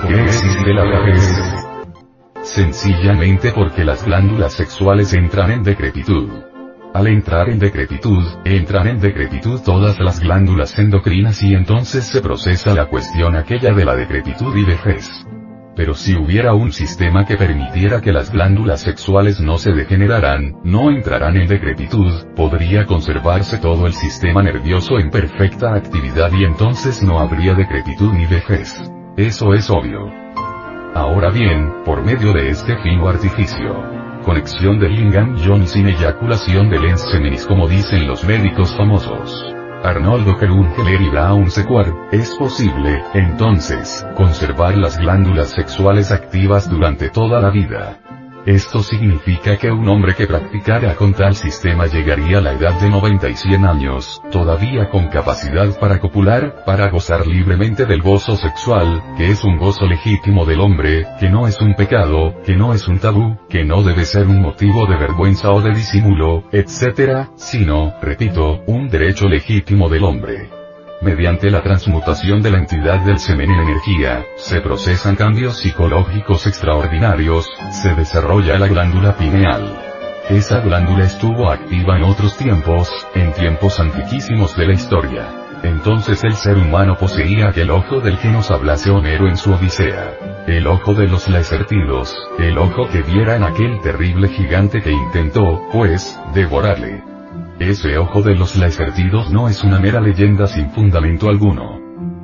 ¿Por qué la vejez? Sencillamente porque las glándulas sexuales entran en decrepitud. Al entrar en decrepitud, entran en decrepitud todas las glándulas endocrinas y entonces se procesa la cuestión aquella de la decrepitud y vejez. Pero si hubiera un sistema que permitiera que las glándulas sexuales no se degeneraran, no entrarán en decrepitud, podría conservarse todo el sistema nervioso en perfecta actividad y entonces no habría decrepitud ni vejez. Eso es obvio. Ahora bien, por medio de este fino artificio, conexión de Lingam John sin eyaculación de lens seminis como dicen los médicos famosos. Arnoldo Gerungeler y Brown Sequard, es posible, entonces, conservar las glándulas sexuales activas durante toda la vida. Esto significa que un hombre que practicara con tal sistema llegaría a la edad de 90 y 100 años, todavía con capacidad para copular, para gozar libremente del gozo sexual, que es un gozo legítimo del hombre, que no es un pecado, que no es un tabú, que no debe ser un motivo de vergüenza o de disimulo, etc., sino, repito, un derecho legítimo del hombre. Mediante la transmutación de la entidad del semen en energía, se procesan cambios psicológicos extraordinarios, se desarrolla la glándula pineal. Esa glándula estuvo activa en otros tiempos, en tiempos antiquísimos de la historia. Entonces el ser humano poseía aquel ojo del que nos hablase Homero en su Odisea. El ojo de los lacertidos, el ojo que viera en aquel terrible gigante que intentó, pues, devorarle. Ese ojo de los lacertidos no es una mera leyenda sin fundamento alguno.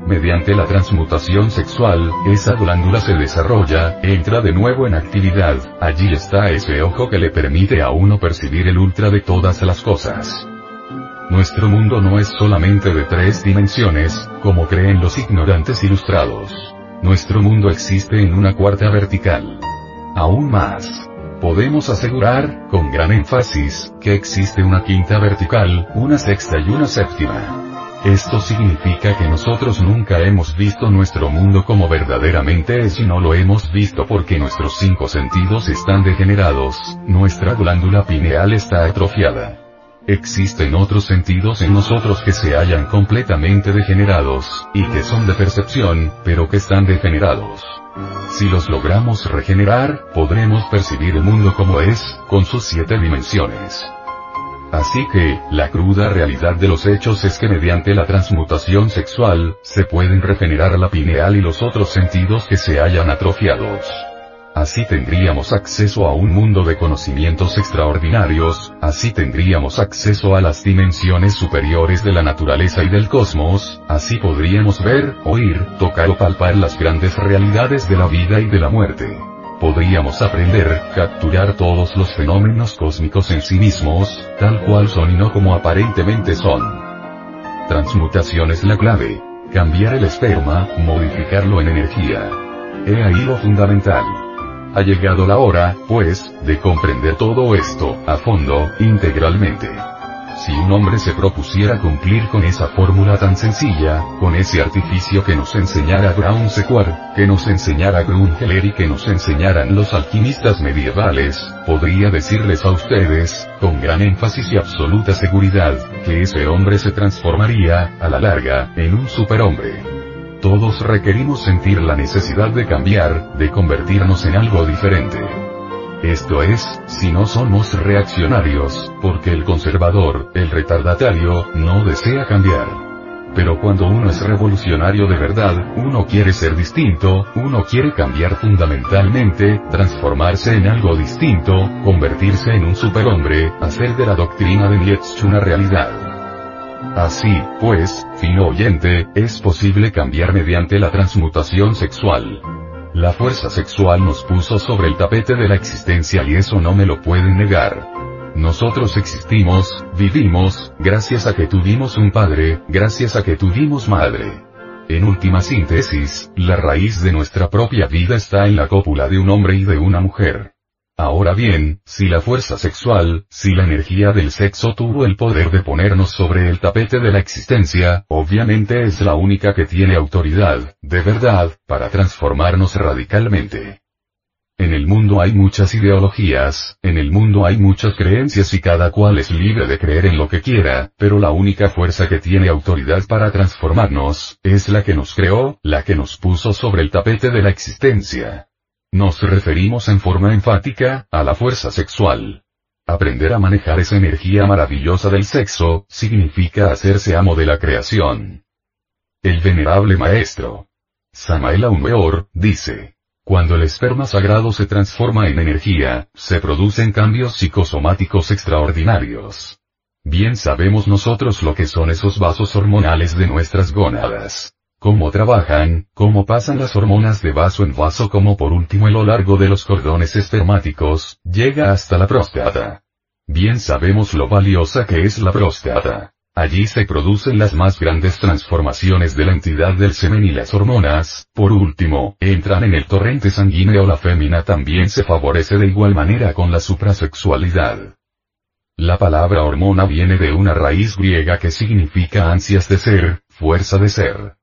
Mediante la transmutación sexual, esa glándula se desarrolla, entra de nuevo en actividad, allí está ese ojo que le permite a uno percibir el ultra de todas las cosas. Nuestro mundo no es solamente de tres dimensiones, como creen los ignorantes ilustrados. Nuestro mundo existe en una cuarta vertical. Aún más. Podemos asegurar, con gran énfasis, que existe una quinta vertical, una sexta y una séptima. Esto significa que nosotros nunca hemos visto nuestro mundo como verdaderamente es y no lo hemos visto porque nuestros cinco sentidos están degenerados, nuestra glándula pineal está atrofiada. Existen otros sentidos en nosotros que se hallan completamente degenerados, y que son de percepción, pero que están degenerados. Si los logramos regenerar, podremos percibir el mundo como es, con sus siete dimensiones. Así que, la cruda realidad de los hechos es que mediante la transmutación sexual, se pueden regenerar la pineal y los otros sentidos que se hayan atrofiados. Así tendríamos acceso a un mundo de conocimientos extraordinarios, así tendríamos acceso a las dimensiones superiores de la naturaleza y del cosmos, así podríamos ver, oír, tocar o palpar las grandes realidades de la vida y de la muerte. Podríamos aprender, capturar todos los fenómenos cósmicos en sí mismos, tal cual son y no como aparentemente son. Transmutación es la clave. Cambiar el esperma, modificarlo en energía. He ahí lo fundamental. Ha llegado la hora, pues, de comprender todo esto, a fondo, integralmente. Si un hombre se propusiera cumplir con esa fórmula tan sencilla, con ese artificio que nos enseñara Brown Sequard, que nos enseñara Grungeler y que nos enseñaran los alquimistas medievales, podría decirles a ustedes, con gran énfasis y absoluta seguridad, que ese hombre se transformaría, a la larga, en un superhombre. Todos requerimos sentir la necesidad de cambiar, de convertirnos en algo diferente. Esto es, si no somos reaccionarios, porque el conservador, el retardatario, no desea cambiar. Pero cuando uno es revolucionario de verdad, uno quiere ser distinto, uno quiere cambiar fundamentalmente, transformarse en algo distinto, convertirse en un superhombre, hacer de la doctrina de Nietzsche una realidad. Así, pues, fino oyente, es posible cambiar mediante la transmutación sexual. La fuerza sexual nos puso sobre el tapete de la existencia y eso no me lo pueden negar. Nosotros existimos, vivimos, gracias a que tuvimos un padre, gracias a que tuvimos madre. En última síntesis, la raíz de nuestra propia vida está en la cópula de un hombre y de una mujer. Ahora bien, si la fuerza sexual, si la energía del sexo tuvo el poder de ponernos sobre el tapete de la existencia, obviamente es la única que tiene autoridad, de verdad, para transformarnos radicalmente. En el mundo hay muchas ideologías, en el mundo hay muchas creencias y cada cual es libre de creer en lo que quiera, pero la única fuerza que tiene autoridad para transformarnos, es la que nos creó, la que nos puso sobre el tapete de la existencia. Nos referimos en forma enfática, a la fuerza sexual. Aprender a manejar esa energía maravillosa del sexo, significa hacerse amo de la creación. El venerable maestro. Samael Aumeor, dice. Cuando el esperma sagrado se transforma en energía, se producen cambios psicosomáticos extraordinarios. Bien sabemos nosotros lo que son esos vasos hormonales de nuestras gónadas. Cómo trabajan, cómo pasan las hormonas de vaso en vaso como por último en lo largo de los cordones espermáticos, llega hasta la próstata. Bien sabemos lo valiosa que es la próstata. Allí se producen las más grandes transformaciones de la entidad del semen y las hormonas, por último, entran en el torrente sanguíneo la fémina también se favorece de igual manera con la suprasexualidad. La palabra hormona viene de una raíz griega que significa ansias de ser, fuerza de ser.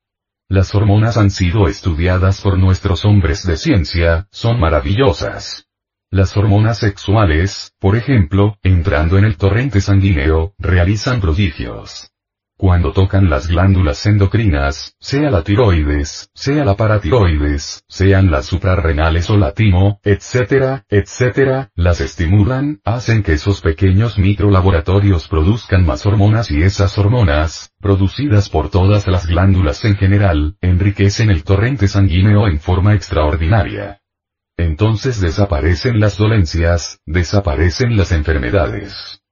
Las hormonas han sido estudiadas por nuestros hombres de ciencia, son maravillosas. Las hormonas sexuales, por ejemplo, entrando en el torrente sanguíneo, realizan prodigios. Cuando tocan las glándulas endocrinas, sea la tiroides, sea la paratiroides, sean las suprarrenales o la timo, etcétera, etcétera, las estimulan, hacen que esos pequeños microlaboratorios produzcan más hormonas y esas hormonas, producidas por todas las glándulas en general, enriquecen el torrente sanguíneo en forma extraordinaria. Entonces desaparecen las dolencias, desaparecen las enfermedades.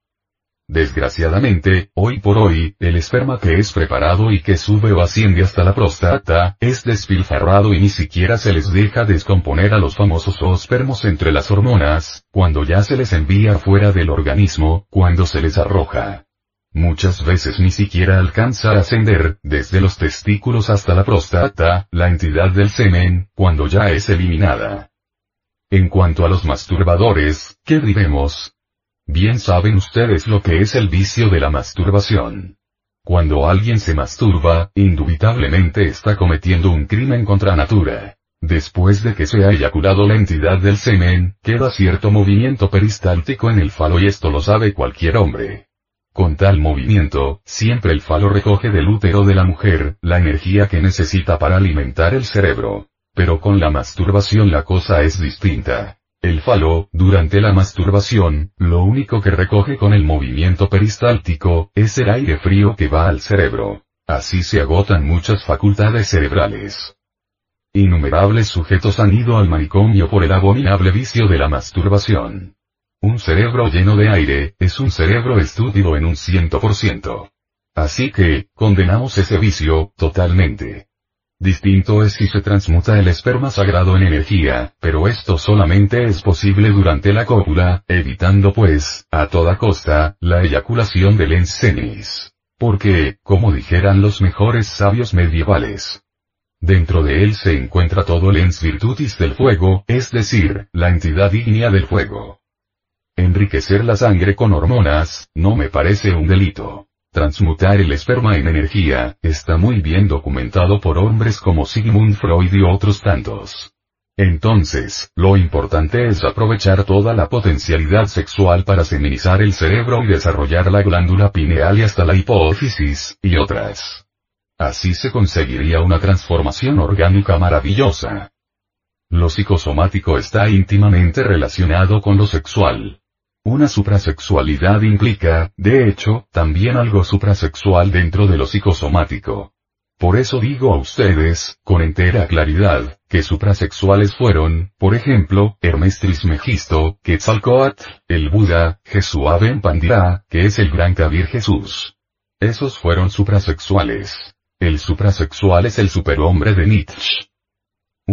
Desgraciadamente, hoy por hoy, el esperma que es preparado y que sube o asciende hasta la próstata, es despilfarrado y ni siquiera se les deja descomponer a los famosos ospermos entre las hormonas, cuando ya se les envía fuera del organismo, cuando se les arroja. Muchas veces ni siquiera alcanza a ascender, desde los testículos hasta la próstata, la entidad del semen, cuando ya es eliminada. En cuanto a los masturbadores, ¿qué diremos? Bien saben ustedes lo que es el vicio de la masturbación. Cuando alguien se masturba, indubitablemente está cometiendo un crimen contra natura. Después de que se ha eyaculado la entidad del semen, queda cierto movimiento peristáltico en el falo y esto lo sabe cualquier hombre. Con tal movimiento, siempre el falo recoge del útero de la mujer, la energía que necesita para alimentar el cerebro. Pero con la masturbación la cosa es distinta. El falo, durante la masturbación, lo único que recoge con el movimiento peristáltico, es el aire frío que va al cerebro. Así se agotan muchas facultades cerebrales. Innumerables sujetos han ido al manicomio por el abominable vicio de la masturbación. Un cerebro lleno de aire, es un cerebro estúpido en un ciento por ciento. Así que, condenamos ese vicio, totalmente. Distinto es si se transmuta el esperma sagrado en energía, pero esto solamente es posible durante la cópula, evitando pues, a toda costa, la eyaculación del ensenis. Porque, como dijeran los mejores sabios medievales, Dentro de él se encuentra todo el ens virtutis del fuego, es decir, la entidad ígnea del fuego. Enriquecer la sangre con hormonas, no me parece un delito. Transmutar el esperma en energía, está muy bien documentado por hombres como Sigmund Freud y otros tantos. Entonces, lo importante es aprovechar toda la potencialidad sexual para seminizar el cerebro y desarrollar la glándula pineal y hasta la hipófisis, y otras. Así se conseguiría una transformación orgánica maravillosa. Lo psicosomático está íntimamente relacionado con lo sexual. Una suprasexualidad implica, de hecho, también algo suprasexual dentro de lo psicosomático. Por eso digo a ustedes, con entera claridad, que suprasexuales fueron, por ejemplo, Hermes Trismegisto, Quetzalcoatl, el Buda, Jesuaben Pandira, que es el gran Kabir Jesús. Esos fueron suprasexuales. El suprasexual es el superhombre de Nietzsche.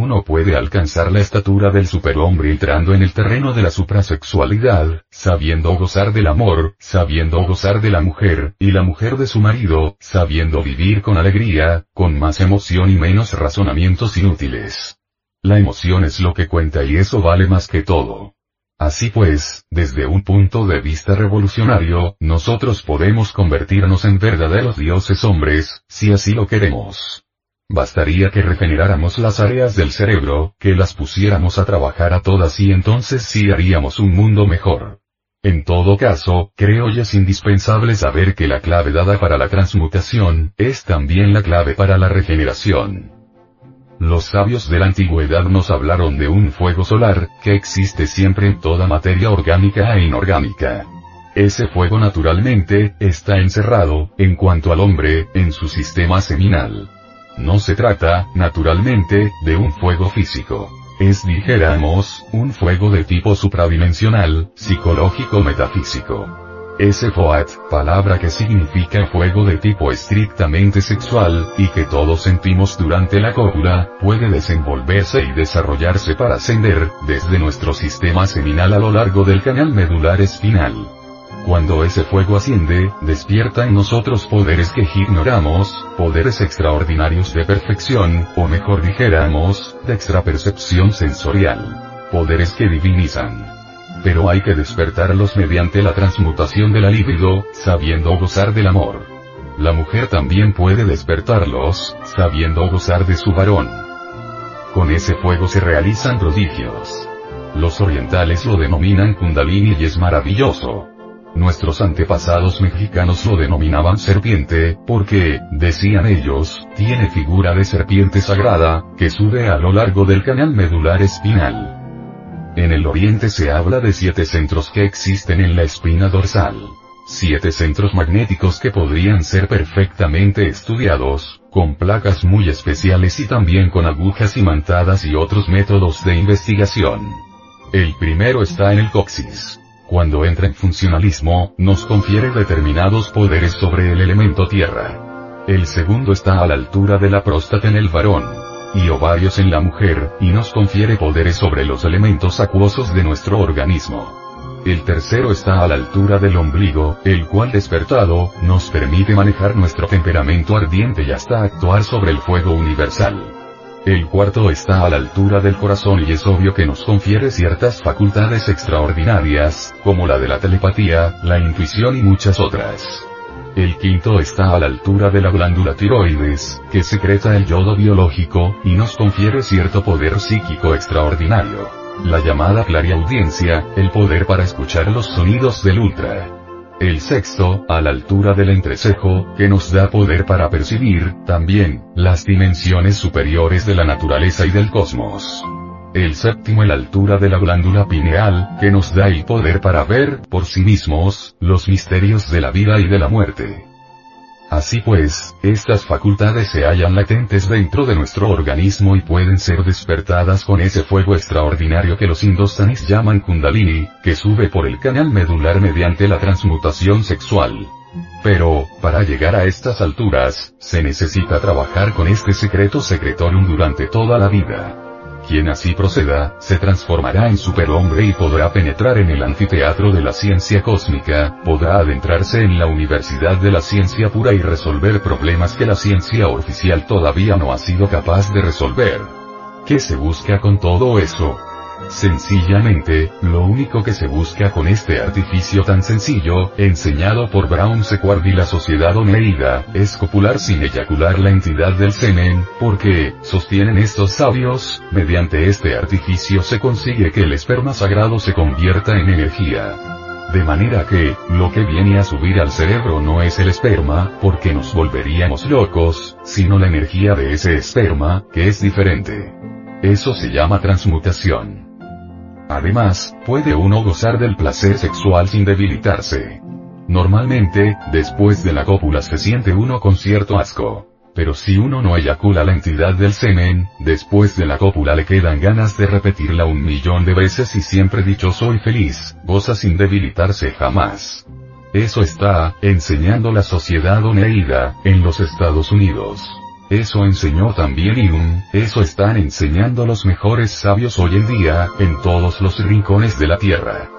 Uno puede alcanzar la estatura del superhombre entrando en el terreno de la suprasexualidad, sabiendo gozar del amor, sabiendo gozar de la mujer, y la mujer de su marido, sabiendo vivir con alegría, con más emoción y menos razonamientos inútiles. La emoción es lo que cuenta y eso vale más que todo. Así pues, desde un punto de vista revolucionario, nosotros podemos convertirnos en verdaderos dioses hombres, si así lo queremos. Bastaría que regeneráramos las áreas del cerebro, que las pusiéramos a trabajar a todas y entonces sí haríamos un mundo mejor. En todo caso, creo y es indispensable saber que la clave dada para la transmutación, es también la clave para la regeneración. Los sabios de la antigüedad nos hablaron de un fuego solar, que existe siempre en toda materia orgánica e inorgánica. Ese fuego naturalmente, está encerrado, en cuanto al hombre, en su sistema seminal. No se trata, naturalmente, de un fuego físico. Es, dijéramos, un fuego de tipo supradimensional, psicológico metafísico. Ese FOAT, palabra que significa fuego de tipo estrictamente sexual, y que todos sentimos durante la cópula, puede desenvolverse y desarrollarse para ascender, desde nuestro sistema seminal a lo largo del canal medular espinal. Cuando ese fuego asciende, despierta en nosotros poderes que ignoramos, poderes extraordinarios de perfección, o mejor dijéramos, de extrapercepción sensorial. Poderes que divinizan. Pero hay que despertarlos mediante la transmutación de la libido, sabiendo gozar del amor. La mujer también puede despertarlos, sabiendo gozar de su varón. Con ese fuego se realizan prodigios. Los orientales lo denominan kundalini y es maravilloso. Nuestros antepasados mexicanos lo denominaban serpiente, porque, decían ellos, tiene figura de serpiente sagrada, que sube a lo largo del canal medular espinal. En el oriente se habla de siete centros que existen en la espina dorsal. Siete centros magnéticos que podrían ser perfectamente estudiados, con placas muy especiales y también con agujas imantadas y otros métodos de investigación. El primero está en el coxis cuando entra en funcionalismo, nos confiere determinados poderes sobre el elemento tierra. El segundo está a la altura de la próstata en el varón y ovarios en la mujer, y nos confiere poderes sobre los elementos acuosos de nuestro organismo. El tercero está a la altura del ombligo, el cual despertado, nos permite manejar nuestro temperamento ardiente y hasta actuar sobre el fuego universal. El cuarto está a la altura del corazón y es obvio que nos confiere ciertas facultades extraordinarias, como la de la telepatía, la intuición y muchas otras. El quinto está a la altura de la glándula tiroides, que secreta el yodo biológico, y nos confiere cierto poder psíquico extraordinario. La llamada clariaudiencia, el poder para escuchar los sonidos del ultra. El sexto, a la altura del entrecejo, que nos da poder para percibir, también, las dimensiones superiores de la naturaleza y del cosmos. El séptimo a la altura de la glándula pineal, que nos da el poder para ver, por sí mismos, los misterios de la vida y de la muerte. Así pues, estas facultades se hallan latentes dentro de nuestro organismo y pueden ser despertadas con ese fuego extraordinario que los indostanis llaman kundalini, que sube por el canal medular mediante la transmutación sexual. Pero, para llegar a estas alturas, se necesita trabajar con este secreto secretorium durante toda la vida. Quien así proceda, se transformará en superhombre y podrá penetrar en el anfiteatro de la ciencia cósmica, podrá adentrarse en la universidad de la ciencia pura y resolver problemas que la ciencia oficial todavía no ha sido capaz de resolver. ¿Qué se busca con todo eso? Sencillamente, lo único que se busca con este artificio tan sencillo, enseñado por Brown Sequard y la sociedad oneida, es copular sin eyacular la entidad del semen, porque, sostienen estos sabios, mediante este artificio se consigue que el esperma sagrado se convierta en energía. De manera que, lo que viene a subir al cerebro no es el esperma, porque nos volveríamos locos, sino la energía de ese esperma, que es diferente. Eso se llama transmutación. Además, puede uno gozar del placer sexual sin debilitarse. Normalmente, después de la cópula se siente uno con cierto asco. Pero si uno no eyacula la entidad del semen, después de la cópula le quedan ganas de repetirla un millón de veces y siempre dicho soy feliz, goza sin debilitarse jamás. Eso está, enseñando la sociedad oneida, en los Estados Unidos. Eso enseñó también Inun, eso están enseñando los mejores sabios hoy en día, en todos los rincones de la tierra.